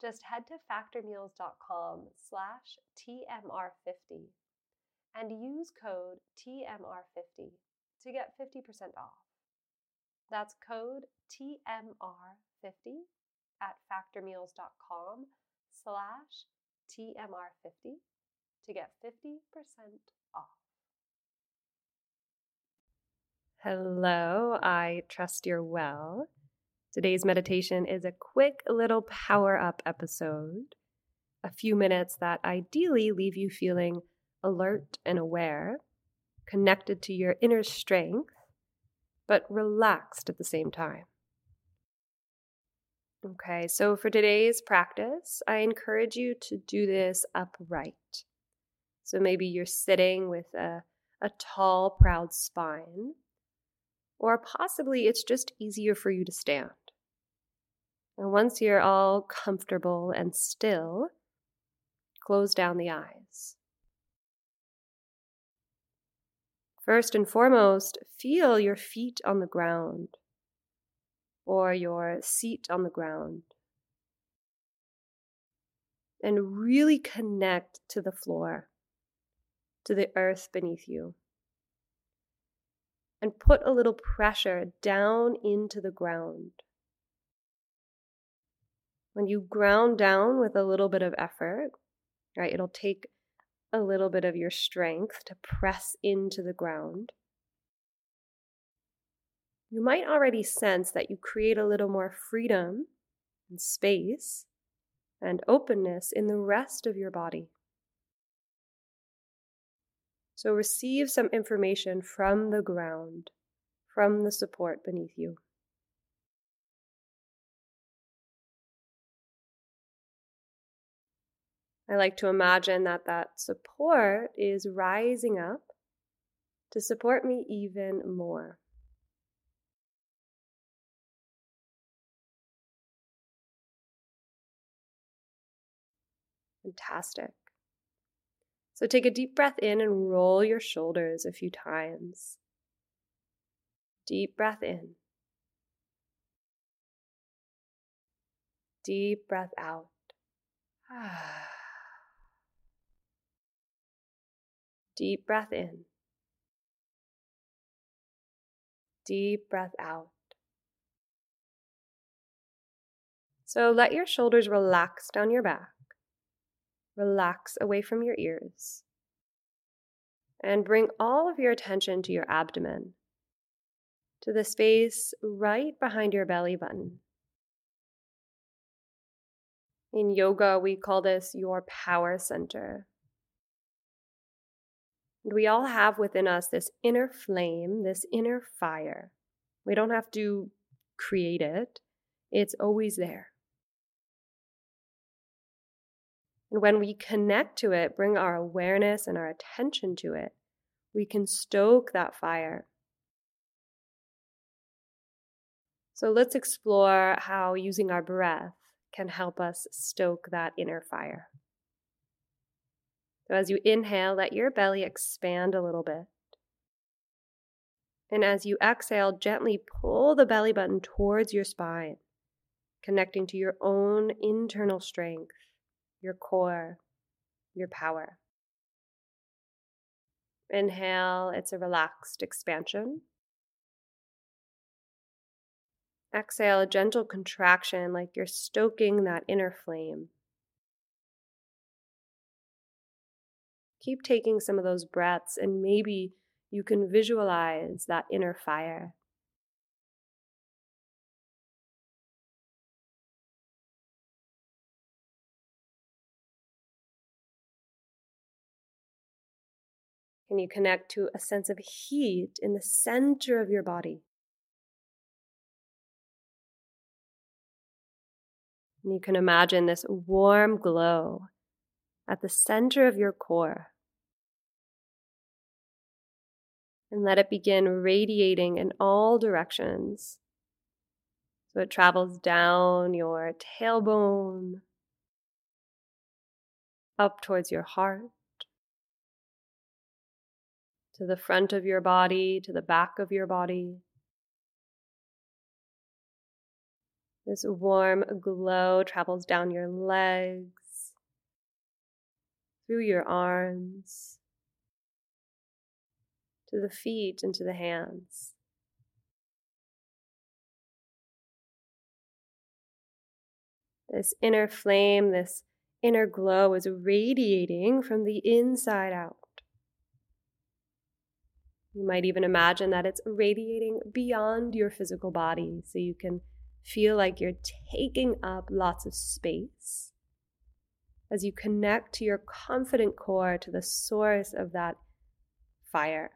Just head to factormeals.com slash TMR50 and use code TMR50 to get 50% off. That's code TMR50 at factormeals.com slash TMR50 to get 50% off. Hello, I trust you're well. Today's meditation is a quick little power up episode, a few minutes that ideally leave you feeling alert and aware, connected to your inner strength, but relaxed at the same time. Okay, so for today's practice, I encourage you to do this upright. So maybe you're sitting with a, a tall, proud spine or possibly it's just easier for you to stand. And once you're all comfortable and still, close down the eyes. First and foremost, feel your feet on the ground or your seat on the ground. And really connect to the floor, to the earth beneath you and put a little pressure down into the ground. When you ground down with a little bit of effort, right, it'll take a little bit of your strength to press into the ground. You might already sense that you create a little more freedom and space and openness in the rest of your body. So receive some information from the ground, from the support beneath you. I like to imagine that that support is rising up to support me even more. Fantastic. So take a deep breath in and roll your shoulders a few times. Deep breath in. Deep breath out. Ah. Deep breath in. Deep breath out. So let your shoulders relax down your back. Relax away from your ears. And bring all of your attention to your abdomen, to the space right behind your belly button. In yoga, we call this your power center. We all have within us this inner flame, this inner fire. We don't have to create it, it's always there. And when we connect to it, bring our awareness and our attention to it, we can stoke that fire. So let's explore how using our breath can help us stoke that inner fire. So as you inhale, let your belly expand a little bit. And as you exhale, gently pull the belly button towards your spine, connecting to your own internal strength, your core, your power. Inhale, it's a relaxed expansion. Exhale, a gentle contraction like you're stoking that inner flame. Keep taking some of those breaths, and maybe you can visualize that inner fire. Can you connect to a sense of heat in the center of your body? And you can imagine this warm glow at the center of your core. And let it begin radiating in all directions. So it travels down your tailbone, up towards your heart, to the front of your body, to the back of your body. This warm glow travels down your legs, through your arms, to the feet and to the hands. This inner flame, this inner glow is radiating from the inside out. You might even imagine that it's radiating beyond your physical body so you can feel like you're taking up lots of space as you connect to your confident core, to the source of that fire.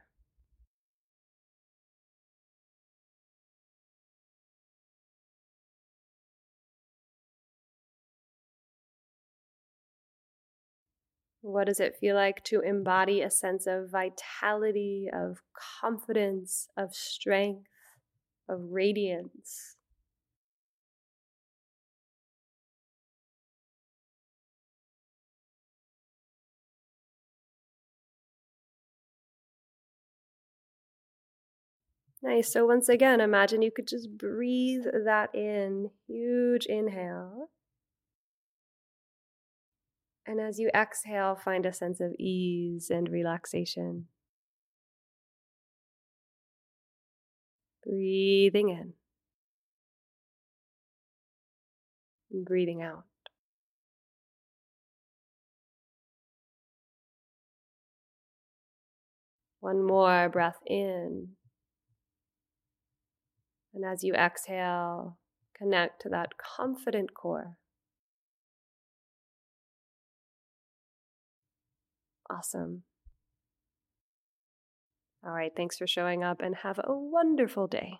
What does it feel like to embody a sense of vitality, of confidence, of strength, of radiance? Nice. So, once again, imagine you could just breathe that in. Huge inhale. And as you exhale, find a sense of ease and relaxation. Breathing in. And breathing out. One more breath in. And as you exhale, connect to that confident core. Awesome. All right, thanks for showing up and have a wonderful day.